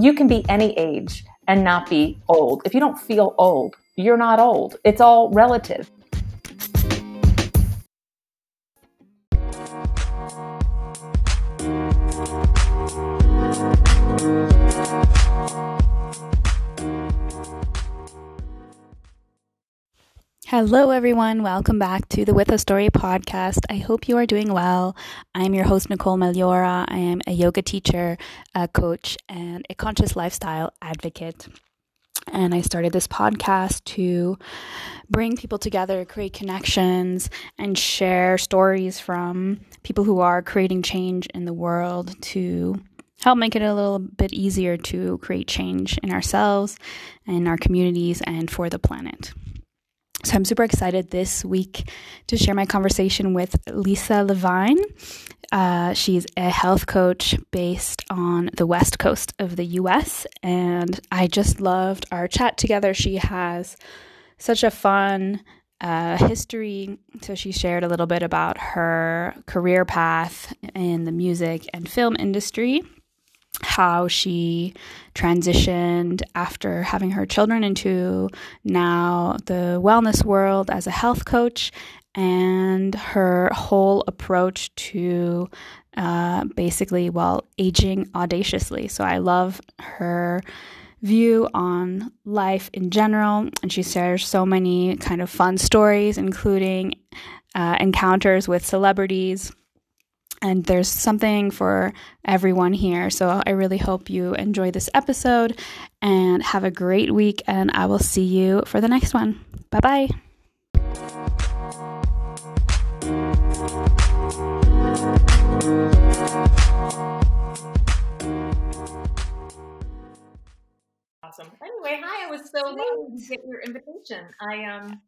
You can be any age and not be old. If you don't feel old, you're not old. It's all relative. Hello, everyone. Welcome back to the With a Story podcast. I hope you are doing well. I'm your host, Nicole Meliora. I am a yoga teacher, a coach, and a conscious lifestyle advocate. And I started this podcast to bring people together, create connections, and share stories from people who are creating change in the world to help make it a little bit easier to create change in ourselves, in our communities, and for the planet. So I'm super excited this week to share my conversation with Lisa Levine. Uh, she's a health coach based on the west coast of the US, and I just loved our chat together. She has such a fun uh, history. So she shared a little bit about her career path in the music and film industry how she transitioned after having her children into now the wellness world as a health coach and her whole approach to uh, basically, well, aging audaciously. So I love her view on life in general, and she shares so many kind of fun stories, including uh, encounters with celebrities and there's something for everyone here. So I really hope you enjoy this episode and have a great week. And I will see you for the next one. Bye bye. Awesome. Anyway, hi. I was so glad to get your invitation. I um,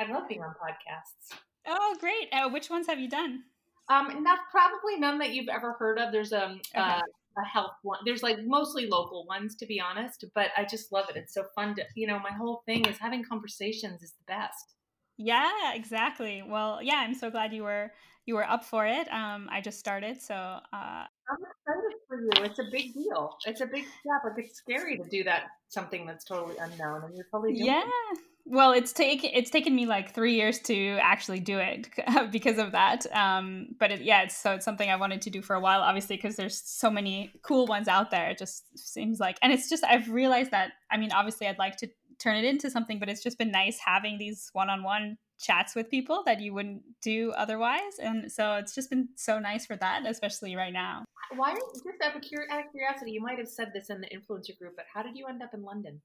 I love being on podcasts. Oh, great! Uh, which ones have you done? Um, not probably none that you've ever heard of. There's um okay. uh, a health one. There's like mostly local ones, to be honest. But I just love it. It's so fun to you know. My whole thing is having conversations is the best. Yeah, exactly. Well, yeah, I'm so glad you were you were up for it. Um, I just started, so uh, I'm excited for you. It's a big deal. It's a big step. It's scary to do that something that's totally unknown, and you're totally doing yeah. It well it's taken it's taken me like three years to actually do it because of that um, but it, yeah it's so it's something i wanted to do for a while obviously because there's so many cool ones out there. It just seems like and it's just i've realized that i mean obviously i'd like to turn it into something but it's just been nice having these one-on-one chats with people that you wouldn't do otherwise and so it's just been so nice for that especially right now. Why just out of curiosity you might have said this in the influencer group but how did you end up in london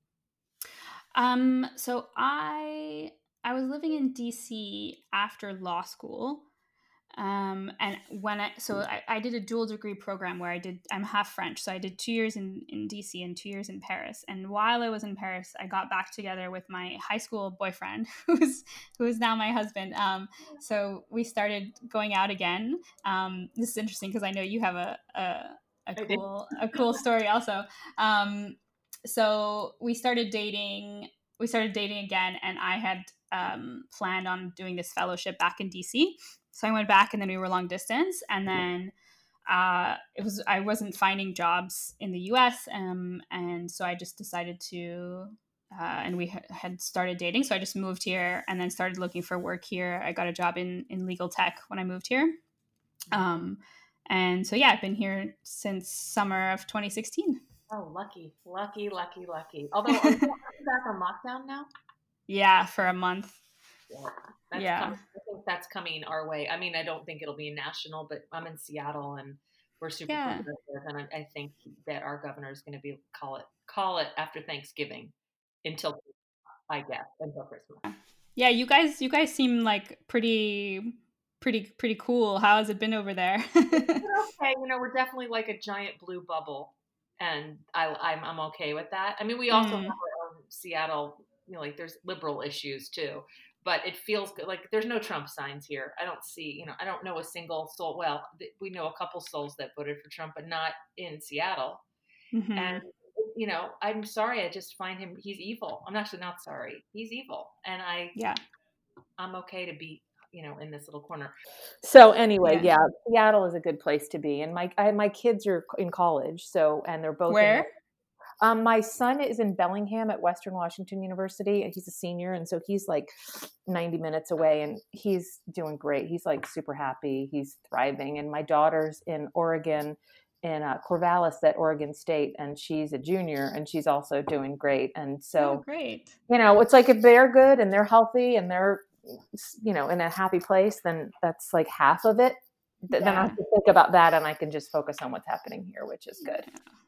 um, so I I was living in DC after law school. Um, and when I so I, I did a dual degree program where I did I'm half French, so I did two years in, in DC and two years in Paris. And while I was in Paris, I got back together with my high school boyfriend, who's who is now my husband. Um, so we started going out again. Um, this is interesting because I know you have a, a a cool a cool story also. Um, so we started dating we started dating again and i had um, planned on doing this fellowship back in dc so i went back and then we were long distance and then uh, it was i wasn't finding jobs in the us um, and so i just decided to uh, and we had started dating. So i just moved here and then started looking for work here. I got a job in in legal tech when i moved here. Um, and so yeah i've been here since summer of 2016 Oh, lucky, lucky, lucky, lucky. Although, are you back on lockdown now? Yeah, for a month. Yeah, that's yeah. Coming, I think that's coming our way. I mean, I don't think it'll be national, but I'm in Seattle and we're super yeah. and I, I, think that our governor is going to be call it call it after Thanksgiving until I guess until Christmas. Yeah, you guys, you guys seem like pretty pretty pretty cool. How has it been over there? okay, you know, we're definitely like a giant blue bubble and I, I'm, I'm okay with that. I mean, we also mm. have our own Seattle, you know, like there's liberal issues too, but it feels good. Like there's no Trump signs here. I don't see, you know, I don't know a single soul. Well, we know a couple souls that voted for Trump, but not in Seattle. Mm-hmm. And you know, I'm sorry. I just find him. He's evil. I'm actually not sorry. He's evil, and I yeah, I'm okay to be you know in this little corner so anyway yeah. yeah, seattle is a good place to be and my I, my kids are in college so and they're both where Um, my son is in Bellingham at Western Washington University, and he's a senior, and so he's like 90 minutes away, and he's doing great. He's like super happy. He's thriving. And my daughter's in Oregon, in uh, Corvallis at Oregon State, and she's a junior, and she's also doing great. And so, oh, great. You know, it's like if they're good and they're healthy and they're, you know, in a happy place, then that's like half of it yeah. then I can think about that and I can just focus on what's happening here, which is good.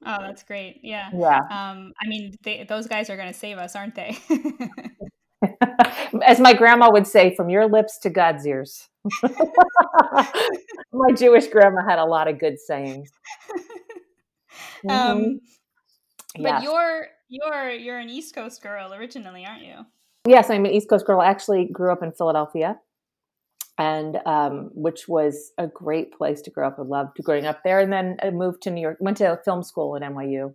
Oh, that's great. Yeah. Yeah. Um, I mean, they, those guys are going to save us, aren't they? As my grandma would say, from your lips to God's ears. my Jewish grandma had a lot of good sayings. Um, mm-hmm. Um, but yes. you're you're you're an East Coast girl originally, aren't you? Yes, I'm an East Coast girl. I actually grew up in Philadelphia and um, which was a great place to grow up. I loved growing up there, and then I moved to New York. Went to film school at NYU,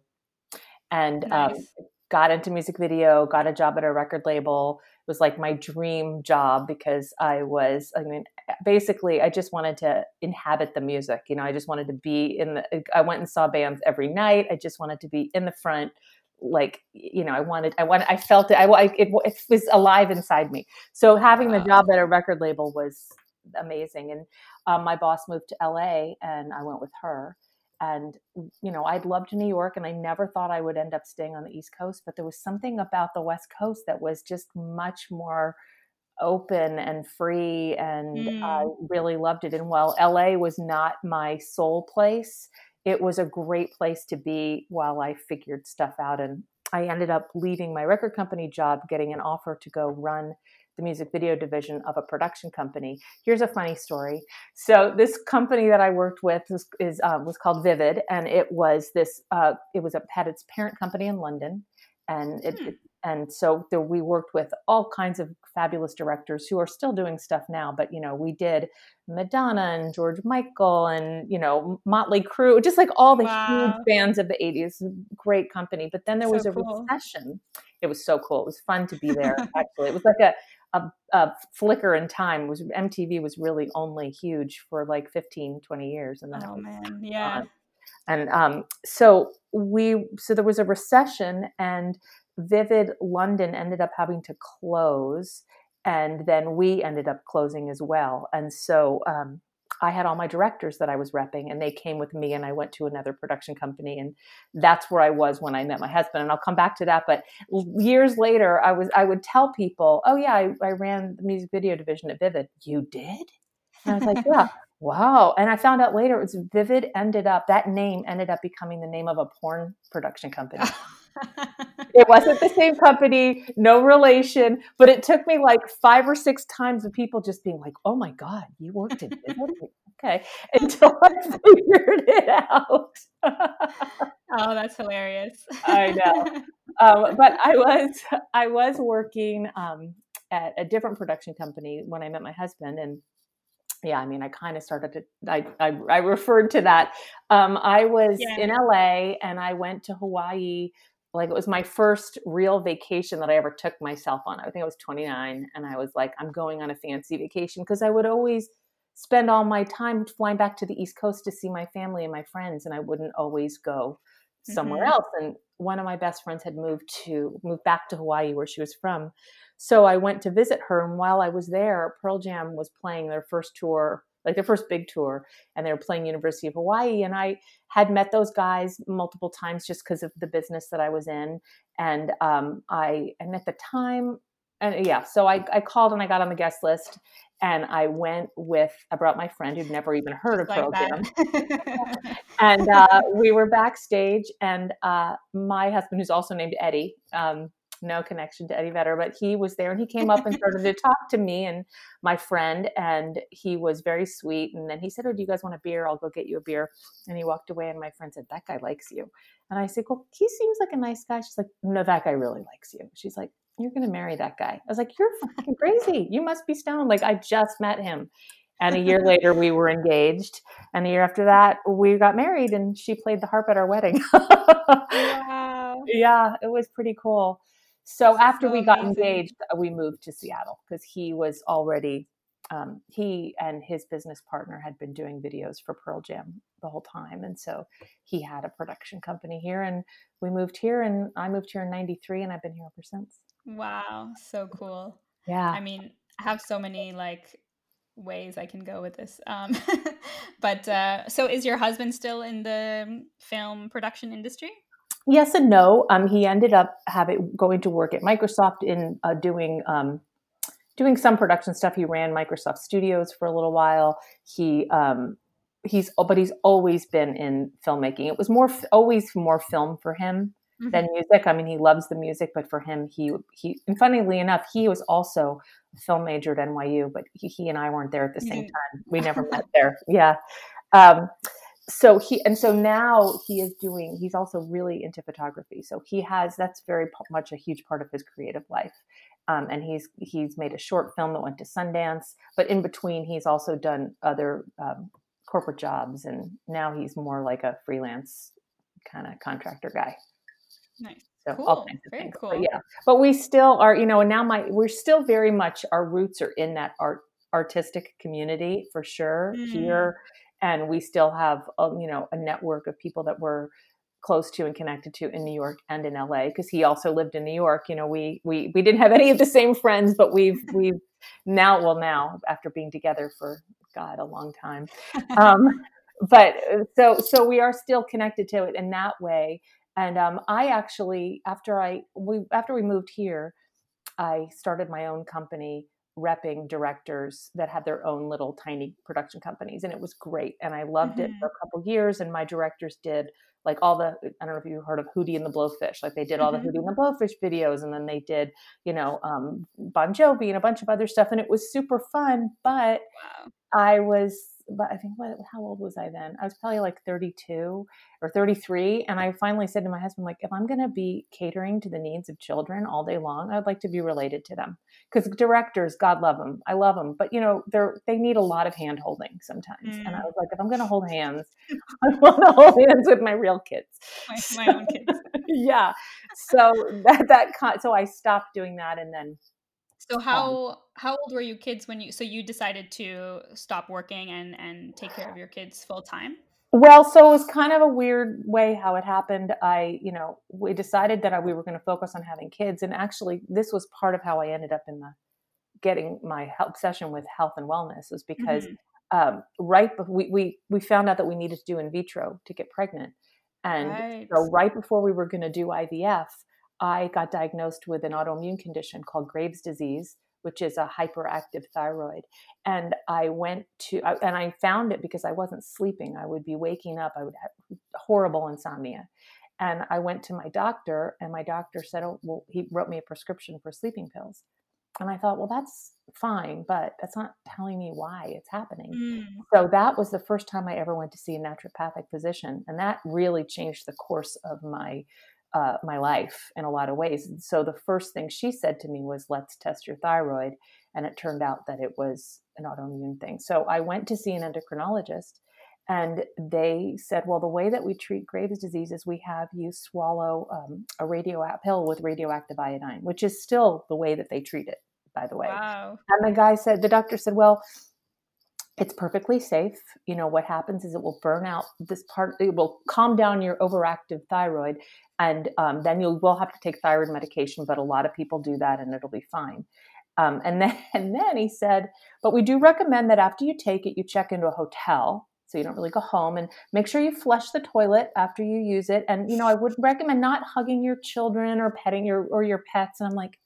and um, nice. um, got into music video. Got a job at a record label. It was like my dream job because I was. I mean, basically, I just wanted to inhabit the music. You know, I just wanted to be in the. I went and saw bands every night. I just wanted to be in the front like you know i wanted i wanted i felt it i it, it was alive inside me. So having the job at a record label was amazing. And um, my boss moved to la and i went with her. And you know i'd loved new york and i never thought i would end up staying on the east coast but there was something about the west coast that was just much more open and free and mm. i really loved it. And while la was not my sole place it was a great place to be while I figured stuff out. And I ended up leaving my record company job, getting an offer to go run the music video division of a production company. Here's a funny story. So this company that I worked with is, is uh, was called Vivid, and it was this. Uh, it was a had its parent company in London, and it, hmm. it and so there, we worked with all kinds of fabulous directors who are still doing stuff now but you know we did madonna and george michael and you know motley crue just like all the wow. huge bands of the 80s great company. But then there so was a cool. recession. It was so cool. It was fun to be there actually. It was like a a, a, flicker in time. Was mtv was really only huge for like 15 20 years and then oh man. yeah. And um, so we so there was a recession and Vivid London ended up having to close, and then we ended up closing as well. And so um, I had all my directors that I was repping, and they came with me, and I went to another production company, and that's where I was when I met my husband. And I'll come back to that. But years later, I was I would tell people, "Oh yeah, I, I ran the music video division at Vivid." You did? And I was like, "Yeah." Wow. And I found out later it was Vivid ended up, that name ended up becoming the name of a porn production company. it wasn't the same company, no relation, but it took me like five or six times of people just being like, "Oh my god, you worked at okay," until I figured it out. oh, that's hilarious. I know, um, but I was I was working um, at a different production company when I met my husband, and yeah, I mean, I kind of started to, I, I, I, referred to that. Um, I was yeah. in LA and I went to Hawaii like it was my first real vacation that I ever took myself on. I think I was 29 and I was like, I'm going on a fancy vacation because I would always spend all my time flying back to the East Coast to see my family and my friends, and I wouldn't always go somewhere mm-hmm. else. And one of my best friends had moved to moved back to Hawaii where she was from. So I went to visit her, and while I was there, Pearl Jam was playing their first tour like their first big tour and they were playing university of hawaii and i had met those guys multiple times just because of the business that i was in and um, i and at the time and yeah so I, I called and i got on the guest list and i went with i brought my friend who'd never even heard of like pearl jam. And uh, we were backstage and uh, my husband who's also named eddie um, no connection to Eddie Vedder, but he was there and he came up and started to talk to me and my friend, and he was very sweet. And then he said, "Oh, do you guys want a beer? I'll go get you a beer." And he walked away, and my friend said, "That guy likes you." And I said, "Well, he seems like a nice guy." She's like, "No, that guy really likes you." She's like, "You're going to marry that guy." I was like, "You're fucking crazy. You must be stoned. Like I just met him." And a year later, we were engaged. And a year after that, we got married, and she played the harp at our wedding. wow. Yeah, it was pretty cool. So after so we got amazing. engaged, uh, we moved to Seattle because he was already um, he and his business partner had been doing videos for Pearl Jam the whole time. And so he had a production company here and we moved here and I moved here in 93 and I've been here ever since. Wow. So cool. Yeah. I mean, I have so many like ways I can go with this. Um, but uh, so is your husband still in the film production industry? Yes and no. Um, he ended up having going to work at Microsoft in uh, doing um, doing some production stuff. He ran Microsoft Studios for a little while. He um, he's but he's always been in filmmaking. It was more always more film for him mm-hmm. than music. I mean, he loves the music, but for him, he he and funnily enough, he was also a film major at NYU, but he, he and I weren't there at the same time. We never met there. Yeah. Um, so he and so now he is doing he's also really into photography so he has that's very much a huge part of his creative life um, and he's he's made a short film that went to sundance but in between he's also done other um, corporate jobs and now he's more like a freelance kind of contractor guy nice so cool. all kinds of very things. cool but yeah but we still are you know and now my we're still very much our roots are in that art artistic community for sure mm. here and we still have a, um, you know a network of people that we're close to and connected to in New York and in LA because he also lived in New York. You know, we we we didn't have any of the same friends, but we've we've now well now after being together for God a long time. Um, but uh, so so we are still connected to it in that way. And um, I actually after I we after we moved here, I started my own company repping directors that had their own little tiny production companies and it was great and i loved mm-hmm. it for a couple years and my directors did like all the i don't know if you heard of hootie and the blowfish like they did all mm-hmm. the hootie and the blowfish videos and then they did you know um, bon jovi and a bunch of other stuff and it was super fun but wow. i was but I think what, how old was I then? I was probably like 32 or 33. And I finally said to my husband, like, if I'm going to be catering to the needs of children all day long, I'd like to be related to them. Because directors, God love them. I love them. But, you know, they're, they need a lot of hand holding sometimes. Mm. And I mm. was like, if I'm going to hold hands, I want to hold hands with my real kids. My, my own kids. yeah. So that, that, so I stopped doing that. And then so how um, how old were you kids when you so you decided to stop working and and take care of your kids full time? Well, so it was kind of a weird way how it happened. I, you know, we decided that we were going to focus on having kids, and actually, this was part of how I ended up in the getting my obsession with health and wellness was because mm-hmm. um, right before we, we we found out that we needed to do in vitro to get pregnant, and right. so right before we were going to do IVF, I got diagnosed with an autoimmune condition called Graves' disease, which is a hyperactive thyroid. And I went to, and I found it because I wasn't sleeping. I would be waking up, I would have horrible insomnia. And I went to my doctor, and my doctor said, Oh, well, he wrote me a prescription for sleeping pills. And I thought, well, that's fine, but that's not telling me why it's happening. Mm. So that was the first time I ever went to see a naturopathic physician. And that really changed the course of my uh, my life in a lot of ways. And so the first thing she said to me was, let's test your thyroid. And it turned out that it was an autoimmune thing. So I went to see an endocrinologist and they said, well, the way that we treat Graves' disease is we have you swallow um, a radio pill with radioactive iodine, which is still the way that they treat it, by the way. Wow. And the guy said, the doctor said, well, it's perfectly safe. You know, what happens is it will burn out this part, it will calm down your overactive thyroid, and um, then you will have to take thyroid medication, but a lot of people do that and it'll be fine. Um, and then, and then he said, but we do recommend that after you take it, you check into a hotel. So you don't really go home and make sure you flush the toilet after you use it. And, you know, I would recommend not hugging your children or petting your, or your pets. And I'm like,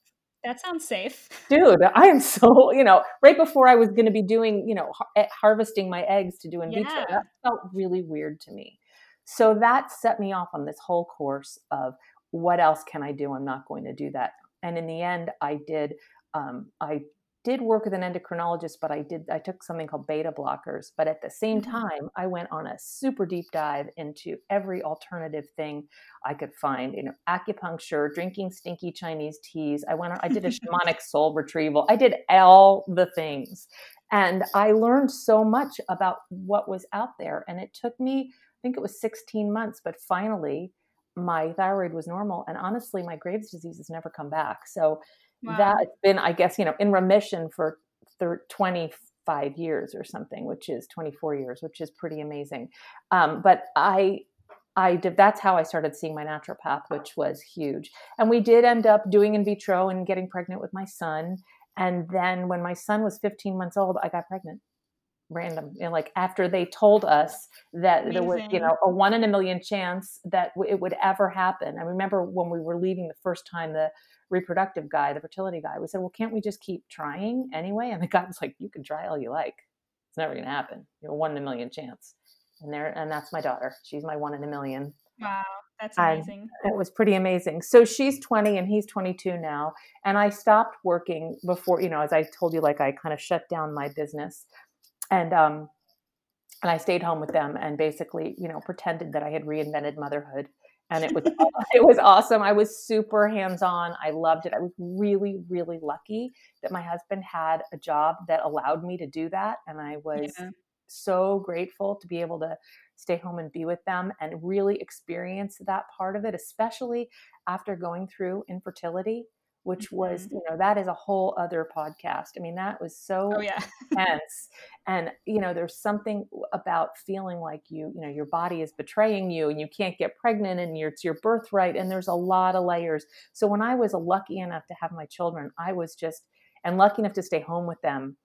that sounds safe. Dude, I am so, you know, right before I was going to be doing, you know, har- eh, harvesting my eggs to do in vitro, yeah. that felt really weird to me. So that set me off on this whole course of what else can I do? I'm not going to do that. And in the end, I did. Um, I did work with an endocrinologist, but I did I took something called beta blockers. But at the same mm-hmm. time, I went on a super deep dive into every alternative thing I could find. You know, acupuncture, drinking stinky Chinese teas. I went on, I did a shamanic soul retrieval. I did all the things. And I learned so much about what was out there. And it took me, think it was 16 months, but finally my thyroid was normal. And honestly, my Graves' disease has never come back. So wow. that's been, I guess, you know, in remission for 20, five years or something, which is 24 years, which is pretty amazing. Um, but I, I did, that's how I started seeing my naturopath, which was huge. And we did end up doing in vitro and getting pregnant with my son. And then when my son was 15 months old, I got pregnant random you know, like after they told us that Amazing. there was you know a one in a million chance that it would ever happen i remember when we were leaving the first time the reproductive guy the fertility guy we said well can't we just keep trying anyway and the guy was like you can try all you like it's never going to happen you know one in a million chance and there and that's my daughter she's my one in a million wow that's amazing. And it was pretty amazing. So she's 20 and he's 22 now. And I stopped working before, you know, as I told you, like I kind of shut down my business and um, and I stayed home with them and basically, you know, pretended that I had reinvented motherhood. And it was it was awesome. I was super hands on. I loved it. I was really, really lucky that my husband had a job that allowed me to do that, and I was yeah. so grateful to be able to stay home and be with them and really experience that part of it, especially after going through infertility which was mm-hmm. you know that is a whole other podcast i mean that was so oh, yeah. intense and you know there's something about feeling like you you know your body is betraying you and you can't get pregnant and it's your birthright and there's a lot of layers so when i was lucky enough to have my children i was just and lucky enough to stay home with them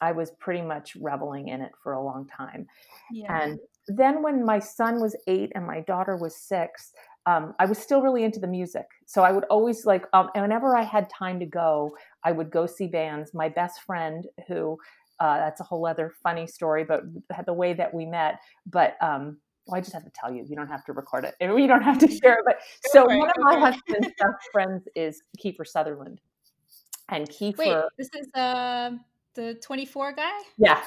i was pretty much reveling in it for a long time yeah. and then when my son was eight and my daughter was six um, I was still really into the music. So I would always like, um, whenever I had time to go, I would go see bands. My best friend, who uh, that's a whole other funny story, but the way that we met, but um, well, I just have to tell you, you don't have to record it. You don't have to share it. But so one of my husband's best friends is Kiefer Sutherland. And Kiefer. Wait, this is uh, the 24 guy? Yeah.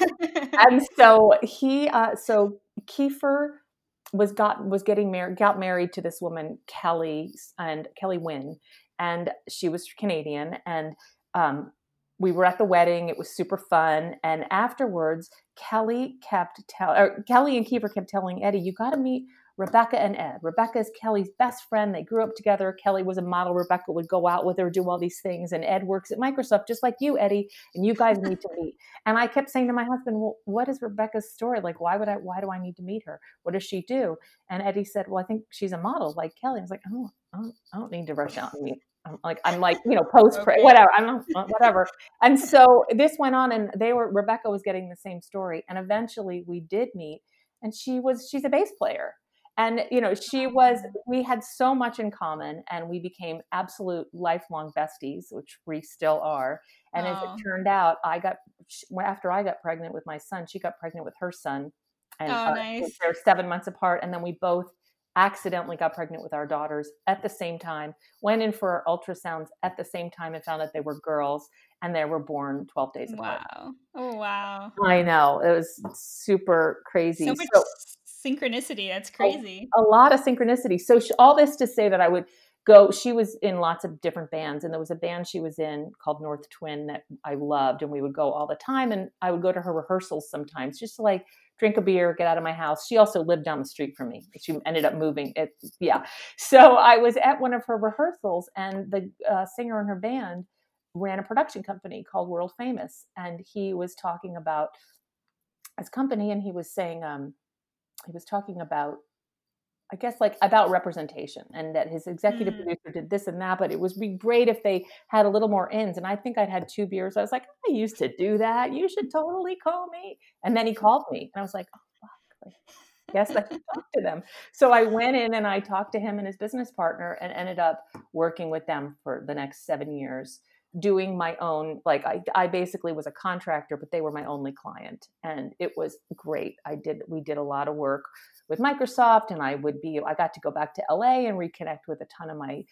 and so he, uh, so Kiefer was got was getting married got married to this woman Kelly and Kelly Winn and she was Canadian and um, we were at the wedding it was super fun and afterwards Kelly kept tell or Kelly and Kiefer kept telling Eddie you got to meet Rebecca and Ed. Rebecca is Kelly's best friend. They grew up together. Kelly was a model. Rebecca would go out with her, do all these things. And Ed works at Microsoft just like you, Eddie. And you guys need to meet. And I kept saying to my husband, Well, what is Rebecca's story? Like, why would I why do I need to meet her? What does she do? And Eddie said, Well, I think she's a model like Kelly. I was like, Oh, I don't, I don't need to rush out and meet I'm like I'm like you know post okay. whatever I'm whatever and so this went on and they were Rebecca was getting the same story and eventually we did meet and she was she's a bass player and you know she was we had so much in common and we became absolute lifelong besties which we still are. And as it turned out i got after i got pregnant with my son she got pregnant with her son and oh, uh, nice. they're seven months apart and then we both accidentally got pregnant with our daughters at the same time went in for our ultrasounds at the same time and found that they were girls and they were born 12 days apart. wow. Oh wow. I know. It was super crazy. So much so, synchronicity. That's crazy. A, a lot of synchronicity. So she, all this to say that I would go. She was in lots of different bands, and there was a band she was in called North Twin that I loved, and we would go all the time. And I would go to her rehearsals sometimes, just to like drink a beer, get out of my house. She also lived down the street from me. She ended up moving. It, yeah. So I was at one of her rehearsals, and the uh, singer in her band ran a production company called World Famous, and he was talking about his company, and he was saying, um, he was talking about I guess like about representation and that his executive mm. producer did this and that, but it would be great if they had a little more ins. And I think I'd had two beers. I was like, I used to do that. You should totally call me. And then he called me and I was like, oh, fuck. Like, yes, I can talk to them. So I went in and I talked to him and his business partner and ended up working with them for the next seven years doing my own like I, I basically was a contractor but they were my only client and it was great. I did we did a lot of work with microsoft and i would be i got to go back to la and reconnect with a ton of my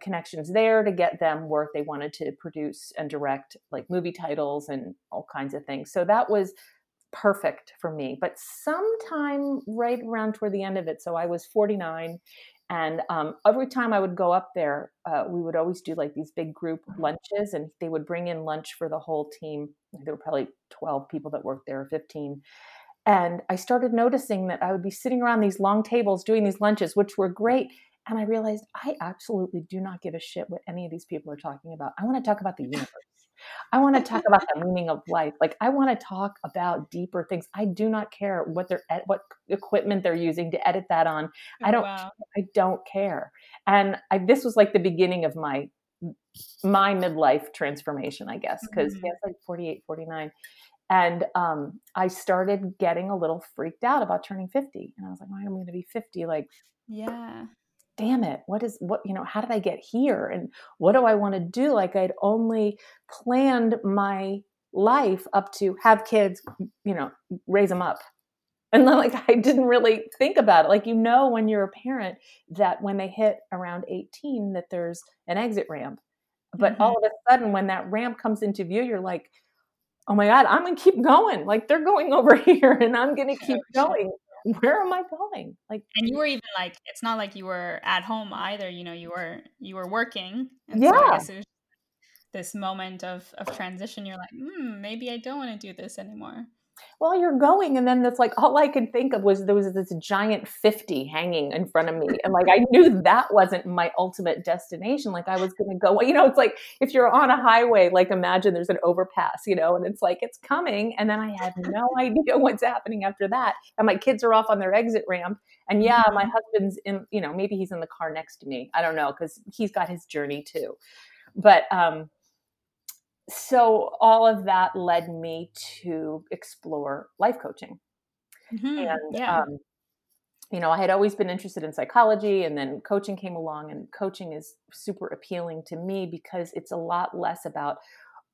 connections there to get them work they wanted to produce and direct like movie titles and all kinds of things. So that was perfect for me. But sometime right around toward the end of it so i was 49 and um, every time I would go up there, uh, we would always do like these big group lunches, and they would bring in lunch for the whole team. There were probably 12 people that worked there, 15. And I started noticing that I would be sitting around these long tables doing these lunches, which were great. And I realized I absolutely do not give a shit what any of these people are talking about. I want to talk about the universe. I want to talk about the meaning of life. Like I want to talk about deeper things. I do not care what they're what equipment they're using to edit that on. I oh, don't wow. I don't care. And I, this was like the beginning of my my midlife transformation, I guess, because mm-hmm. like 48, 49. And um, I started getting a little freaked out about turning 50. And I was like, why am I going to be 50? Like, yeah damn it what is what you know how did i get here? And what do i want to do? Like i'd only planned my life up to have kids you know raise them up. And then like i didn't really think about it. Like you know when you're a parent that when they hit around 18 that there's an exit ramp. But mm-hmm. all of a sudden when that ramp comes into view you're like oh my god i'm gonna keep going. Like they're going over here and i'm gonna keep going where am I going? Like, and you were even like, it's not like you were at home either. You know, you were you were working. And yeah. So this moment of of transition. You're like, hmm, maybe I don't want to do this anymore well, you're going. And then that's like, all I could think of was there was this giant 50 hanging in front of me. And like, I knew that wasn't my ultimate destination. Like, I was going to go, you know, it's like if you're on a highway, like imagine there's an overpass, you know, and it's like, it's coming. And then I had no idea what's happening after that. And my kids are off on their exit ramp. And yeah, my mm-hmm. husband's in, you know, maybe he's in the car next to me. I don't know, because he's got his journey too. But, um, so all of that led me to explore life coaching mm-hmm. and yeah. um, you know i had always been interested in psychology and then coaching came along and coaching is super appealing to me because it's a lot less about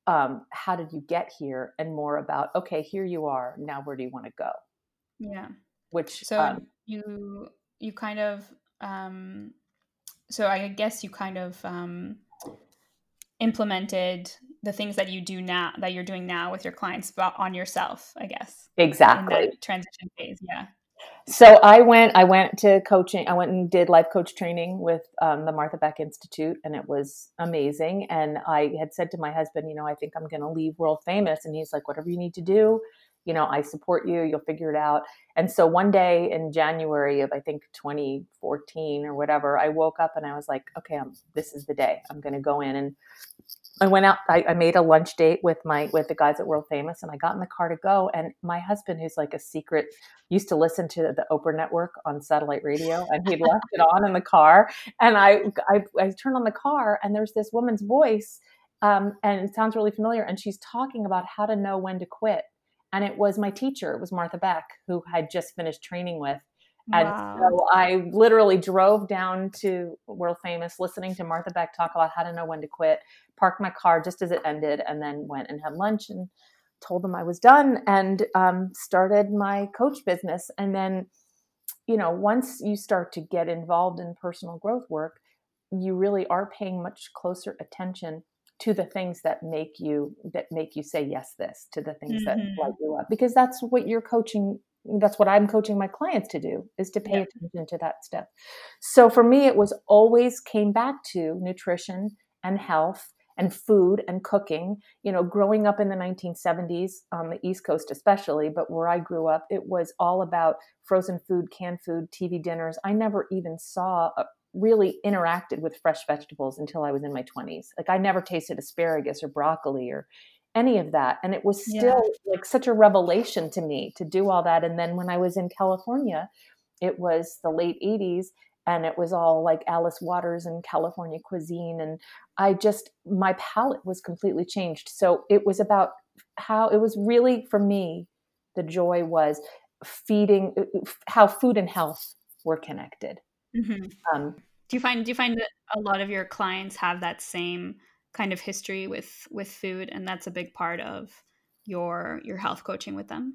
um, how did you get here and more about okay here you are now where do you want to go yeah which so um, you you kind of um so i guess you kind of um implemented the things that you do now that you're doing now with your clients but on yourself i guess exactly. transition phase yeah. So i went i went to coaching i went and did life coach training with um, the martha beck institute and it was amazing and i had said to my husband you know i think i'm going to leave world famous and he's like whatever you need to do you know i support you you'll figure it out. And so one day in january of i think 2014 or whatever i woke up and i was like okay I'm, this is the day i'm going to go in and I went out. I, I, made a lunch date with my with the guys at World Famous, and I got in the car to go. And my husband, who's like a secret, used to listen to the Oprah Network on satellite radio, and he left it on in the car. And I, I, I turned on the car, and there's this woman's voice, um, and it sounds really familiar. And she's talking about how to know when to quit. And it was my teacher, it was Martha Beck, who had just finished training with. And wow. so I literally drove down to World Famous listening to Martha Beck talk about how to know when to quit, parked my car just as it ended, and then went and had lunch and told them I was done and um, started my coach business. And then, you know, once you start to get involved in personal growth work, you really are paying much closer attention to the things that make you that make you say yes this to the things mm-hmm. that light you up because that's what you're coaching that's what I'm coaching my clients to do is to pay yeah. attention to that stuff. So for me, it was always came back to nutrition and health and food and cooking. You know, growing up in the 1970s on the East Coast, especially, but where I grew up, it was all about frozen food, canned food, TV dinners. I never even saw a, really interacted with fresh vegetables until I was in my 20s. Like I never tasted asparagus or broccoli or any of that. And it was still yeah. like such a revelation to me to do all that. And then when I was in California, it was the late 80s and it was all like Alice Waters and California cuisine. And I just, my palate was completely changed. So it was about how it was really for me, the joy was feeding, uh, uh, how food and health were connected. Mm-hmm. Um, do you find do you find that a lot of your clients have that same kind of history with with food and that's a big part of your your health coaching with them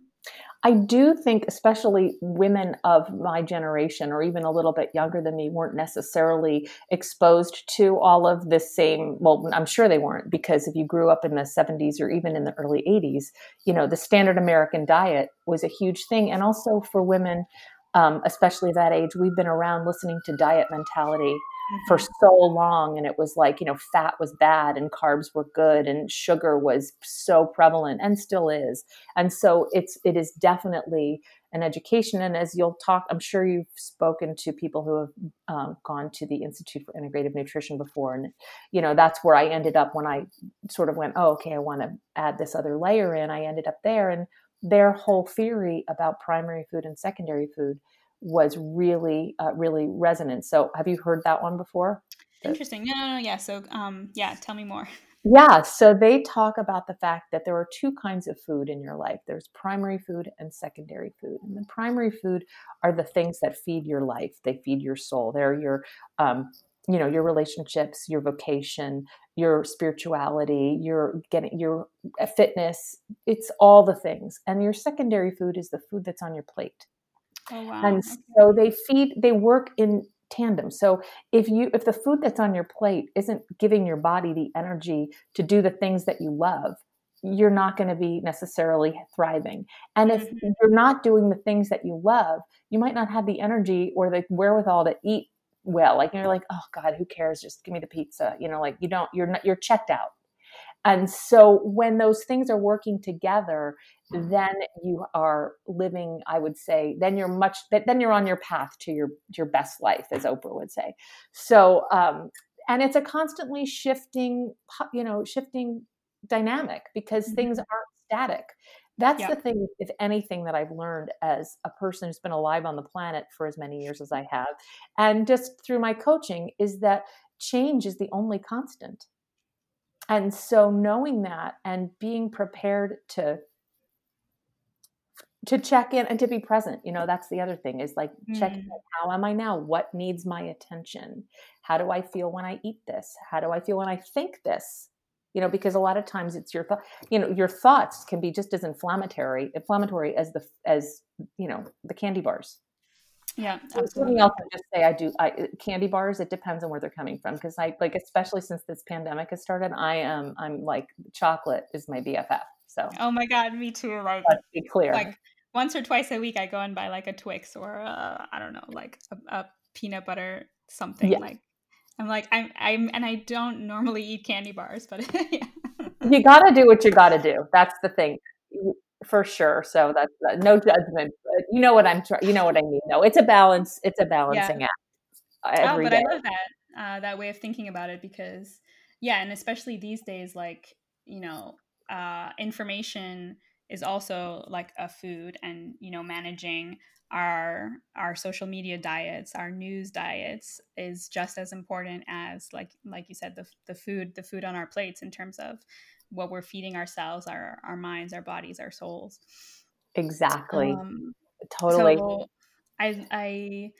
I do think, especially women of my generation or even a little bit younger than me, weren't necessarily exposed to all of the same. Well, I'm sure they weren't because if you grew up in the 70s or even in the early 80s, you know, the standard American diet was a huge thing. And also for women, um, especially that age, we've been around listening to diet mentality. For so long and it was like you know fat was bad and carbs were good and sugar was so prevalent and still is and so it's it is definitely an education. And as you'll talk, I'm sure you've spoken to people who have um, gone to the Institute for Integrative Nutrition before. And, you know, that's where I ended up when I sort of went, oh, okay, I want to add this other layer in. I ended up there. And their whole theory about primary food and secondary food was really, uh, really resonant. So have you heard that one before? Interesting. No, no, no. Yeah. So, um, yeah, tell me more. Yeah, so they talk about the fact that there are two kinds of food in your life there's primary food and secondary food. And the primary food are the things that feed your life, they feed your soul. They're your, um, you know, your relationships, your vocation, your spirituality, your getting your uh, fitness. It's all the things. And your secondary food is the food that's on your plate. Oh, wow. And okay. so they feed, they work in tandem. So if you if the food that's on your plate isn't giving your body the energy to do the things that you love, you're not going to be necessarily thriving. And if mm-hmm. you're not doing the things that you love, you might not have the energy or the wherewithal to eat well. Like you're like, oh God, who cares? Just give me the pizza. You know, like you don't, you're not, you're checked out. And so when those things are working together, then you are living, I would say, then you're much, then you're on your path to your, your best life, as Oprah would say. So, um, and it's a constantly shifting, you know, shifting dynamic because mm-hmm. things aren't static. That's the thing, if anything, that I've learned as a person who's been alive on the planet for as many years as I have, and just through my coaching, is that change is the only constant. And so knowing that and being prepared to to check in and to be present you know that's the other thing is like mm. checking how am i now? What needs my attention? How do i feel when i eat this? How do i feel when i think this? You know because a lot of times it's your thought you know your thoughts can be just as inflammatory inflammatory as the as you know the candy bars yeah, absolutely. else I just say I do I, uh, candy bars. It depends on where they're coming from because I like, especially since this pandemic has started. I am I'm like chocolate is my BFF. So oh my god, me too. Like let's be clear. Like once or twice a week, I go and buy like a Twix or I I don't know, like a, a peanut butter something. Yeah. Like I'm like I'm I'm and I don't normally eat candy bars, but yeah. you got to do what you got to do. That's the thing for sure. So that's uh, no judgment, but you know what I'm trying. You know what I mean. No, it's a balance. It's a balancing yeah. act. Uh, oh, but day. I love that uh, that way of thinking about it because yeah, and especially these days, like you know, uh, information is also like a food, and you know, managing our our social media diets our news diets is just as important as like like you said the, the food the food on our plates in terms of what we're feeding ourselves, our our minds, our bodies, our souls. Exactly. Um, totally. So I I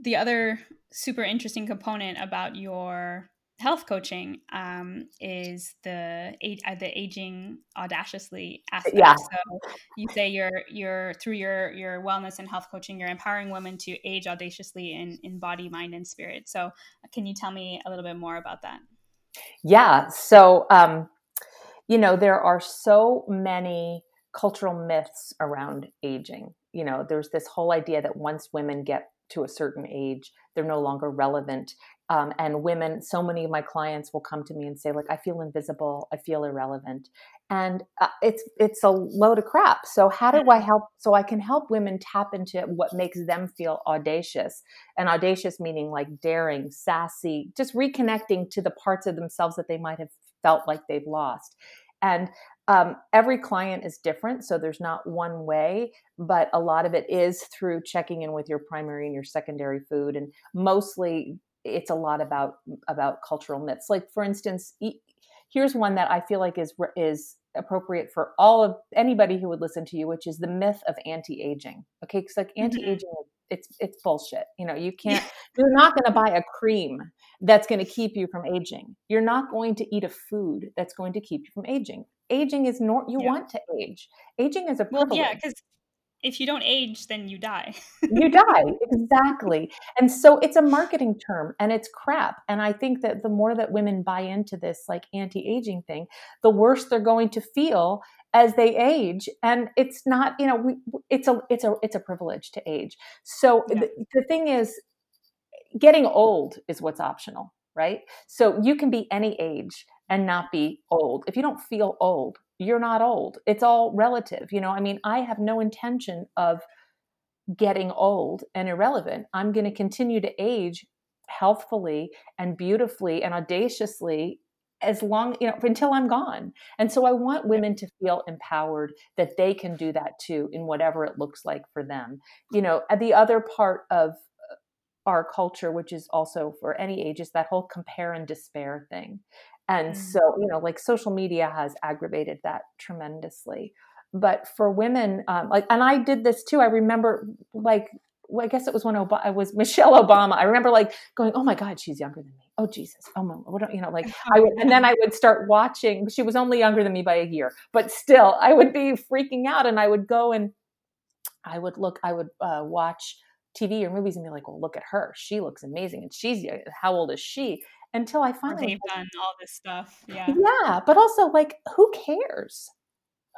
the other super interesting component about your health coaching um, is the uh, the aging audaciously aspect. Yeah. So you say you're you're through your your wellness and health coaching, you're empowering women to age audaciously in in body, mind, and spirit. So can you tell me a little bit more about that? Yeah. So um, you know, there are so many cultural myths around aging. You know, there's this whole idea that once women get to a certain age, they're no longer relevant. Um, and women, so many of my clients will come to me and say, like, I feel invisible, I feel irrelevant, and uh, it's it's a load of crap. So how do I help? So I can help women tap into what makes them feel audacious, and audacious meaning like daring, sassy, just reconnecting to the parts of themselves that they might have felt like they've lost. And um, every client is different, so there's not one way, but a lot of it is through checking in with your primary and your secondary food, and mostly it's a lot about about cultural myths. Like for instance, here's one that I feel like is is appropriate for all of anybody who would listen to you, which is the myth of anti-aging. Okay, because like mm-hmm. anti-aging, it's it's bullshit. You know, you can't. you're not going to buy a cream that's going to keep you from aging. You're not going to eat a food that's going to keep you from aging. Aging is not. You yeah. want to age. Aging is a privilege. Well, yeah, because if you don't age, then you die. you die, exactly. And so it's a marketing term and it's crap. And I think that the more that women buy into this like anti aging thing, the worse they're going to feel as they age and it's not you know we, it's a it's a it's a privilege to age so yeah. the, the thing is getting old is what's optional right? So you can be any age and not be old. If you don't feel old you're not old. It's all relative you know? I mean i have no intention of getting old and irrelevant. I'm going to continue to age healthfully and beautifully and audaciously as long you know until i'm gone. And so i want women to feel empowered that they can do that too in whatever it looks like for them. You know the other part of our culture which is also for any age is that whole compare and despair thing and mm. so you know like social media has aggravated that tremendously but for women um, like and i did this too i remember like well, I guess it was when Obama, it was Michelle Obama. I remember like going, "Oh my God, she's younger than me. Oh Jesus, oh my, what don't you know?" Like I would, and then I would start watching. She was only younger than me by a year, but still, I would be freaking out, and I would go and I would look, I would uh, watch TV or movies and be like, "Well, look at her. She looks amazing, and she's how old is she?" Until I finally they've done all this stuff, yeah, yeah, but also like, who cares?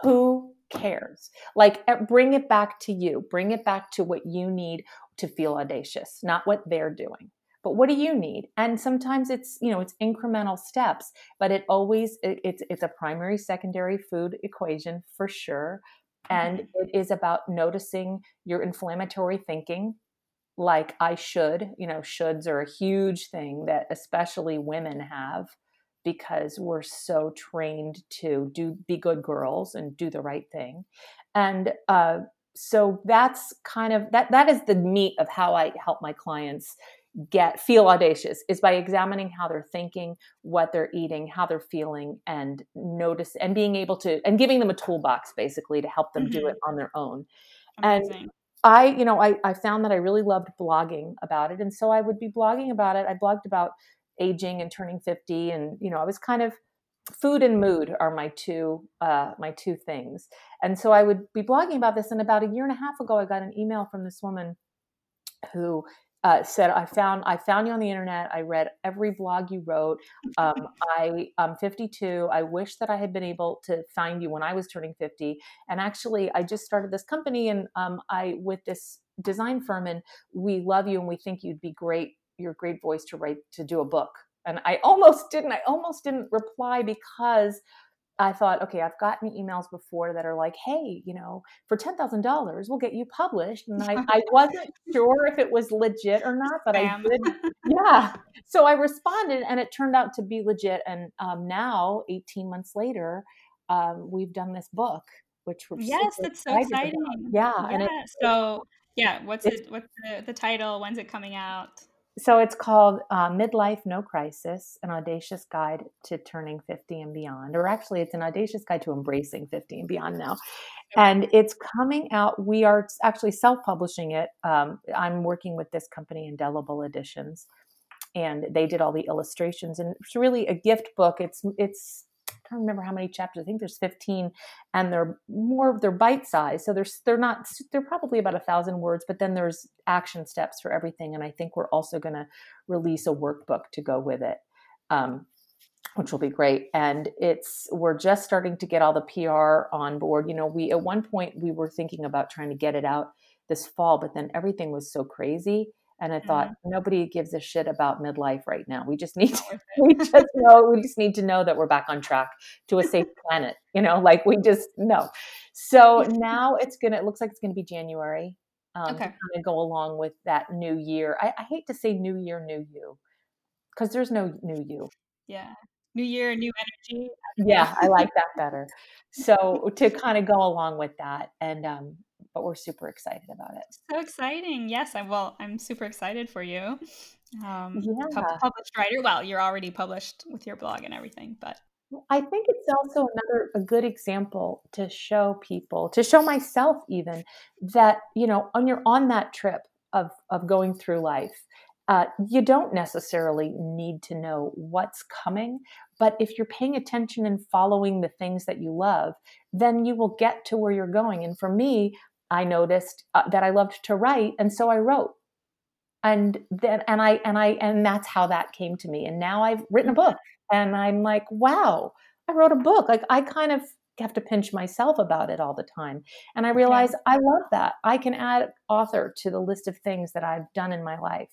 Who cares? Like, bring it back to you. Bring it back to what you need to feel audacious, not what they're doing. But what do you need? And sometimes it's you know it's incremental steps, but it always it, it's it's a primary secondary food equation for sure, and mm-hmm. it is about noticing your inflammatory thinking, like I should. You know, shoulds are a huge thing that especially women have because we're so trained to do be good girls and do the right thing and uh, so that's kind of that that is the meat of how i help my clients get feel audacious is by examining how they're thinking what they're eating how they're feeling and notice and being able to and giving them a toolbox basically to help them mm-hmm. do it on their own Amazing. and i you know I, I found that i really loved blogging about it and so i would be blogging about it. I blogged about aging and turning 50 and you know i was kind of food and mood are my two uh, my two things. And so i would be blogging about this and about a year and a half ago i got an email from this woman who uh, said i found i found you on the internet. I read every blog you wrote. Um, i am 52 i wish that i had been able to find you when i was turning 50 and actually i just started this company and um, i with this design firm and we love you and we think you'd be great your great voice to write to do a book. And i almost didn't i almost didn't reply because i thought okay i've gotten emails before that are like hey you know for $10000 we'll get you published and i, I wasn't sure if it was legit or not but i did yeah. So i responded and it turned out to be legit and um, now 18 months later um, we've done this book which we're yes that's so exciting. Yeah, yeah. and it, so yeah what's it what's the, the title? When's it coming out so it's called uh, Midlife No Crisis An Audacious Guide to Turning 50 and Beyond. Or actually, it's an audacious guide to embracing 50 and beyond now. And it's coming out. We are actually self publishing it. Um, I'm working with this company, Indelible Editions. And they did all the illustrations, and it's really a gift book. It's it's Don't remember how many chapters. I think there's 15, and they're more they're bite size. So there's they're not they're probably about a thousand words, but then there's action steps for everything. And I think we're also going to release a workbook to go with it. Um, which will be great and it's we're just starting to get all the pr on board you know we at one point we were thinking about trying to get it out this fall but then everything was so crazy and I thought mm-hmm. nobody gives a shit about midlife right now. We just need to, we just know we just need to know that we're back on track to a safe planet. You know, like we just know. So now it's gonna. It looks like it's gonna be January. Um, okay. To kind of go along with that new year. I, I hate to say new year, new you, because there's no new you. Yeah. New year, new energy. Yeah, I like that better. So to kind of go along with that, and um, but we're super excited about it. So exciting! Yes, I well, I'm super excited for you. Um, yeah. published writer. Well, you're already published with your blog and everything, but I think it's also another a good example to show people, to show myself even that you know, on you're on that trip of of going through life. Uh, you don't necessarily need to know what's coming, but if you're paying attention and following the things that you love, then you will get to where you're going. And for me, I noticed uh, that I loved to write, and so I wrote. And then, and I, and I, and that's how that came to me. And now I've written a book, and I'm like, wow, I wrote a book. Like I kind of have to pinch myself about it all the time. And I realize okay. I love that. I can add author to the list of things that I've done in my life.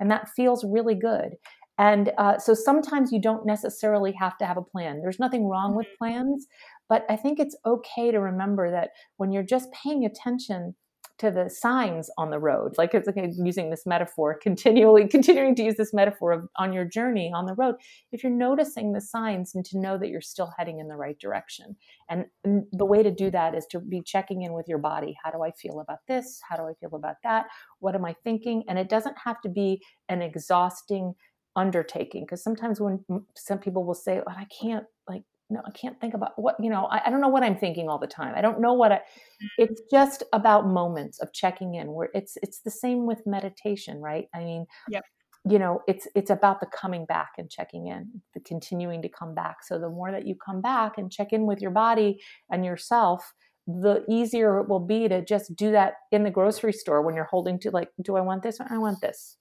And that feels really good. And uh, so sometimes you don't necessarily have to have a plan. There's nothing wrong with mm-hmm. plans, but I think it's okay to remember that when you're just paying attention to the signs on the road like it's like using this metaphor continually continuing to use this metaphor of on your journey on the road if you're noticing the signs and to know that you're still heading in the right direction. And, the way to do that is to be checking in with your body. How do i feel about this? How do i feel about that? What am i thinking? And it doesn't have to be an exhausting undertaking because sometimes when some people will say oh, i can't like no, I can't think about what, you know, I, I, don't know what I'm thinking all the time. I don't know what I, mm-hmm. it's just about moments of checking in where it's, it's the same with meditation, right? I mean, yep. you know, it's, it's about the coming back and checking in, the continuing to come back. So the more that you come back and check in with your body and yourself, the easier it will be to just do that in the grocery store when you're holding to like, do I want this? or I want this.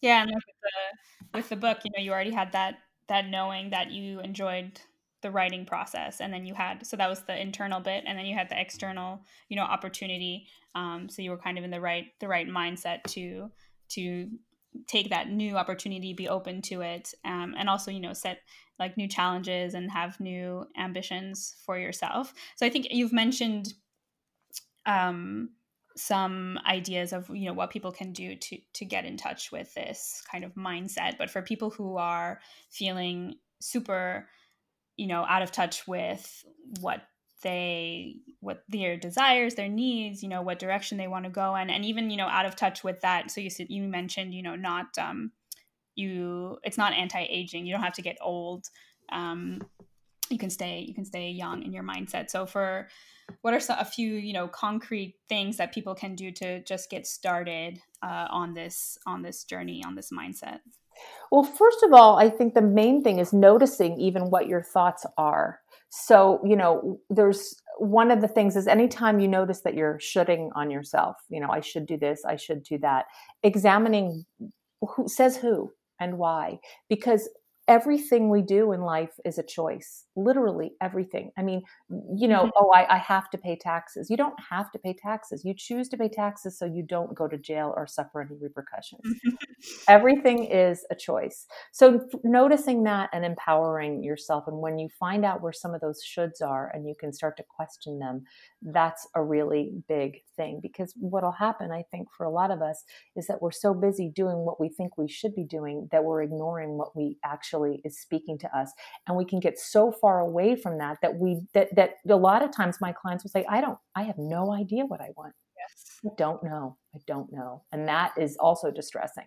Yeah. And with the, with the book, you know, you already had that, that knowing that you enjoyed the writing process and then you had so that was the internal bit and then you had the external you know opportunity um, so you were kind of in the right the right mindset to to take that new opportunity be open to it um, and also you know set like new challenges and have new ambitions for yourself. So i think you've mentioned um, some ideas of you know what people can do to to get in touch with this kind of mindset but for people who are feeling super you know out of touch with what they what their desires their needs you know what direction they want to go in. And even you know out of touch with that so you said you mentioned you know not um you it's not anti-aging. You don't have to get old. Um you can stay you can stay young in your mindset. So for what are some, a few you know concrete things that people can do to just get started uh, on this on this journey on this mindset well, first of all, I think the main thing is noticing even what your thoughts are. So, you know, there's one of the things is anytime you notice that you're shooting on yourself, you know, I should do this, I should do that, examining who says who and why. Because everything we do in life is a choice literally everything. I mean you know mm-hmm. oh I, I, have to pay taxes. You don't have to pay taxes. You choose to pay taxes so you don't go to jail or suffer any repercussions. Everything is a choice. So noticing that and empowering yourself and when you find out where some of those shoulds are and you can start to question them that's a really big thing because what'll happen i think for a lot of us is that we're so busy doing what we think we should be doing that we're ignoring what we actually is speaking to us and we can get so far away from that that we that that a lot of times my clients will say i don't i have no idea what i want i don't know i don't know and that is also distressing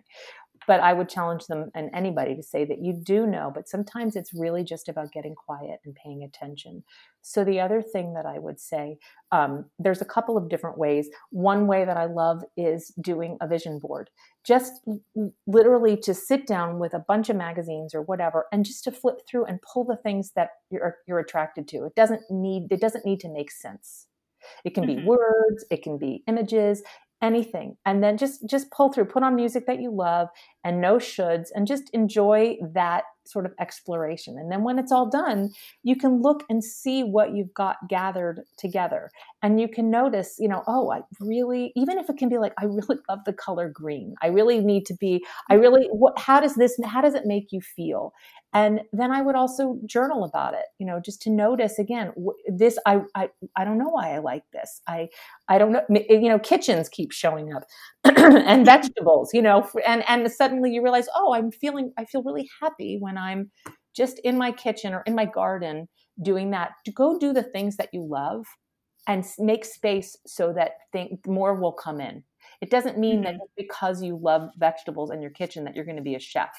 but I would challenge them and anybody to say that you do know, but sometimes it's really just about getting quiet and paying attention. So, the other thing that I would say, um, there's a couple of different ways. One way that I love is doing a vision board, just literally to sit down with a bunch of magazines or whatever, and just to flip through and pull the things that you're, you're attracted to. It doesn't need it doesn't need to make sense. It can be mm-hmm. words, it can be images, anything and then just just pull through put on music that you love and no shoulds and just enjoy that sort of exploration. And then when it's all done you can look and see what you've got gathered together. And you can notice you know oh i really even if it can be like i really love the color green. I really need to be i mm-hmm. really what how does this how does it make you feel? And then i would also journal about it you know just to notice again this i i, I don't know why i like this. I i don't know you know kitchens keep showing up and vegetables you know and and suddenly you realize oh i'm feeling i feel really happy when i'm just in my kitchen or in my garden doing that to go do the things that you love and make space so that think more will come in it doesn't mean mm-hmm. that because you love vegetables in your kitchen that you're going to be a chef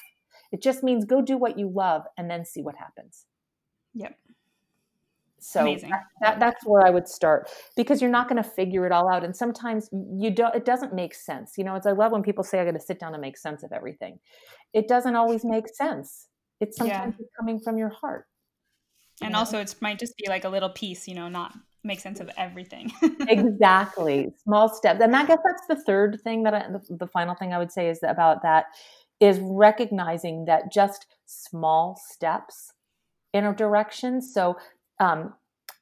it just means go do what you love and then see what happens. Yep. So that, that, that's where I would start because you're not going to figure it all out. And sometimes you don't, it doesn't make sense. You know, it's, I love when people say, I got to sit down and make sense of everything. It doesn't always make sense. It's sometimes yeah. coming from your heart. And know? also it might just be like a little piece, you know, not make sense of everything. exactly. Small steps. And I guess that's the third thing that I, the, the final thing I would say is about that is recognizing that just small steps in a direction. So, um,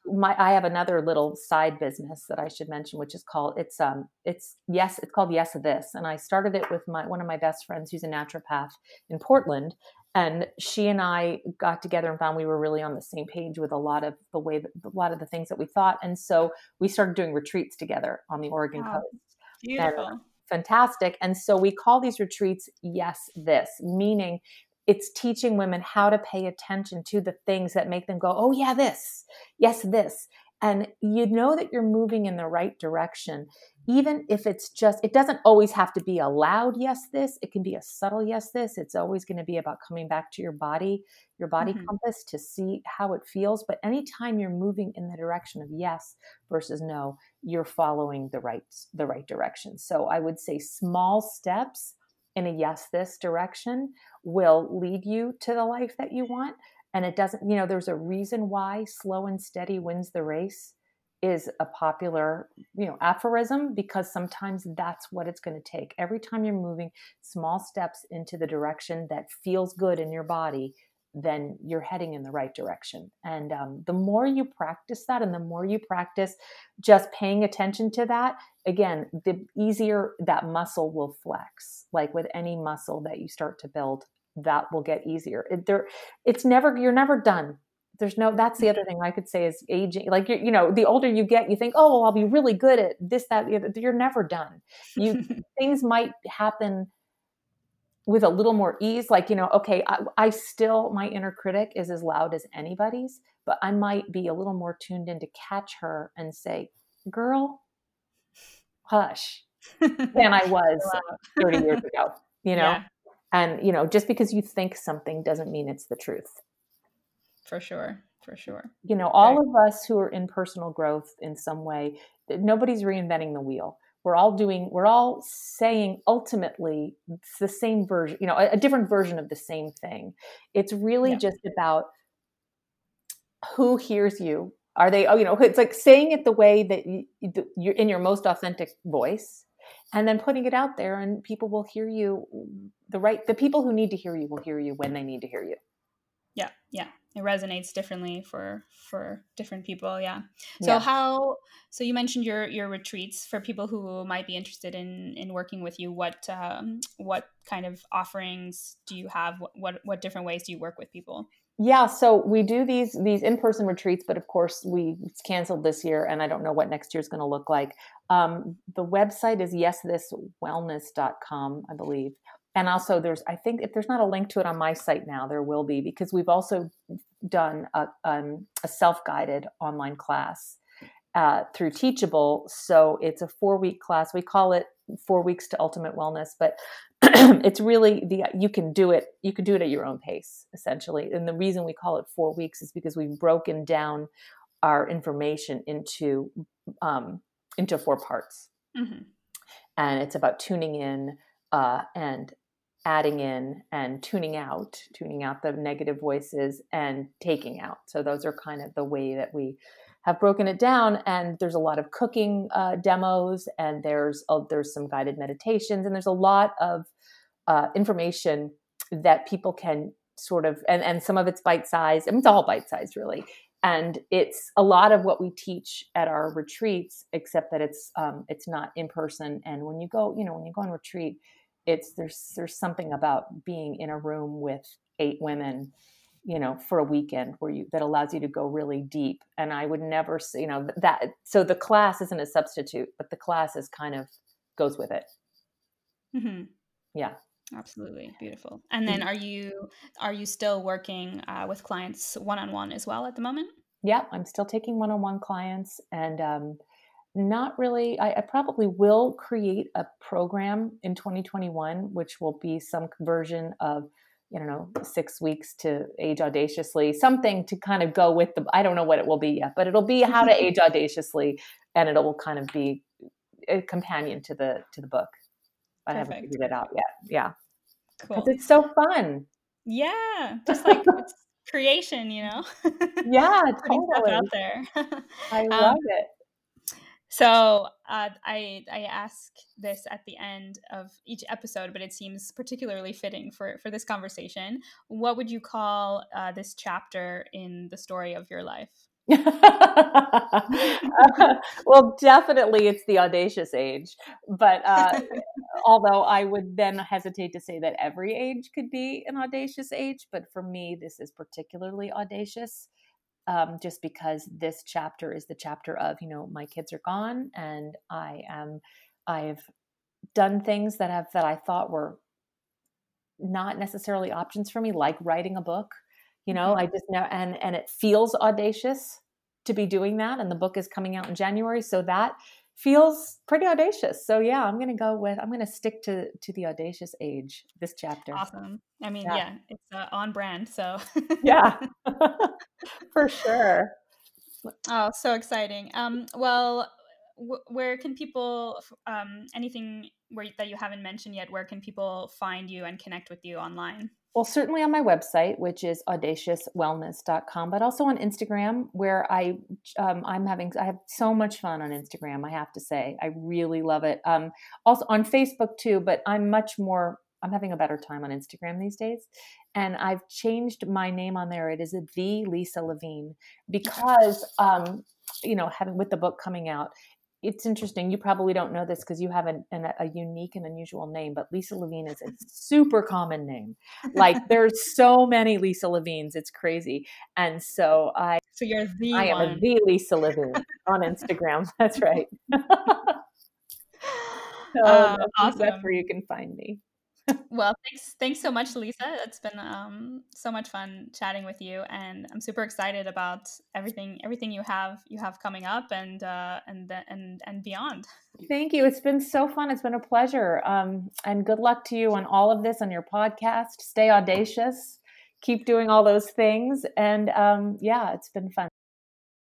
my I have another little side business that I should mention, which is called it's um it's yes it's called Yes of This, and I started it with my one of my best friends who's a naturopath in Portland, and she and I got together and found we were really on the same page with a lot of the way that, a lot of the things that we thought. And so we started doing retreats together on the Oregon wow. coast. Beautiful. and fantastic. And so we call these retreats yes this meaning it's teaching women how to pay attention to the things that make them go oh yeah this yes this. And you know that you're moving in the right direction even if it's just it doesn't always have to be a loud yes this. It can be a subtle yes this. It's always going to be about coming back to your body your body mm-hmm. compass to see how it feels. But anytime you're moving in the direction of yes versus no you're following the right the right direction. So i would say small steps in a yes this direction will lead you to the life that you want. And it doesn't you know there's a reason why slow and steady wins the race is a popular you know aphorism because sometimes that's what it's going to take. Every time you're moving small steps into the direction that feels good in your body then you're heading in the right direction. And um, the more you practice that and the more you practice just paying attention to that again the easier that muscle will flex. Like with any muscle that you start to build that will get easier. It, there it's never you're never done. There's no that's the other thing i could say is aging. Like you you know the older you get you think oh well i'll be really good at this that you're never done. You things might happen with a little more ease like you know okay I, I, still my inner critic is as loud as anybody's but i might be a little more tuned in to catch her and say girl hush than i was 30 years ago you know? Yeah. and you know just because you think something doesn't mean it's the truth. For sure for sure. You know all right. of us who are in personal growth in some way nobody's reinventing the wheel we're all doing we're all saying ultimately it's the same version you know a, a different version of the same thing. It's really yeah. just about who hears you. Are they oh you know it's like saying it the way that you, you're in your most authentic voice and then putting it out there and people will hear you. The right the people who need to hear you will hear you when they need to hear you. Yeah yeah it resonates differently for for different people yeah. So yeah. how so you mentioned your your retreats for people who might be interested in in working with you. What um, what kind of offerings do you have? What, what what different ways do you work with people? Yeah so we do these these in-person retreats but of course we it's canceled this year and i don't know what next year is going to look like. Um, the website is yesthiswellness.com i believe and also there's i think if there's not a link to it on my site now there will be because we've also done a, um, a self-guided online class uh, through teachable. So it's a four week class. We call it four weeks to ultimate wellness but it's really the you can do it you can do it at your own pace essentially. And the reason we call it four weeks is because we've broken down our information into um, into four parts. Mm-hmm. and it's about tuning in uh, and adding in and tuning out, tuning out the negative voices and taking out. So those are kind of the way that we have broken it down. And there's a lot of cooking uh, demos, and there's there's some guided meditations, and there's a lot of uh, information that people can sort of and and some of it's bite sized. I mean, it's all bite sized, really. And it's a lot of what we teach at our retreats, except that it's um, it's not in person. And when you go, you know, when you go on retreat, it's there's there's something about being in a room with eight women you know for a weekend where you that allows you to go really deep. And i would never say you know that so the class isn't a substitute but the class is kind of goes with it. Mm-hmm. yeah. Absolutely. Beautiful. And then mm-hmm. are you are you still working uh, with clients one-on-one as well at the moment? Yeah i'm still taking one-on-one clients and um, not really. I, I, probably will create a program in 2021, which will be some version of, you know, six weeks to age audaciously, something to kind of go with the. I don't know what it will be yet, but it'll be how to age audaciously, and it will kind of be a companion to the to the book. I Perfect. haven't figured it out yet. Yeah, because cool. it's so fun. Yeah, just like creation, you know. yeah, totally. out there. I um, love um, it. So uh, I I ask this at the end of each episode, but it seems particularly fitting for for this conversation. What would you call uh, this chapter in the story of your life? uh, well, definitely it's the audacious age, but uh, although I would then hesitate to say that every age could be an audacious age, but for me, this is particularly audacious. Um, just because this chapter is the chapter of you know my kids are gone and I am I've done things that have that I thought were not necessarily options for me, like writing a book. You know, mm-hmm. I just know and and it feels audacious to be doing that, and the book is coming out in January, so that feels pretty audacious. So yeah, I'm gonna go with I'm gonna stick to to the audacious age this chapter. Awesome. I mean, yeah, yeah it's uh, on brand. So yeah, for sure. Oh, so exciting. Um, well, where can people um, anything where that you haven't mentioned yet where can people find you and connect with you online well certainly on my website which is audaciouswellness.com but also on instagram where i um, i'm having i have so much fun on instagram i have to say. I really love it. Um, also on facebook too but i'm much more i'm having a better time on instagram these days. And i've changed my name on there. It is the lisa levine because um, you know having with the book coming out it's interesting. You probably don't know this because you have an, an, a unique and unusual name, but Lisa Levine is a super common name. Like there's so many Lisa Levines, it's crazy. And so I, so you're the I one. am the Lisa Levine on Instagram. That's right. so uh, awesome. that's where you can find me well, thanks thanks so much, Lisa. It's been um, so much fun chatting with you, and I'm super excited about everything everything you have you have coming up and uh, and and and beyond. Thank you. It's been so fun. It's been a pleasure. Um, and good luck to you on all of this on your podcast. Stay audacious. Keep doing all those things. And um, yeah, it's been fun.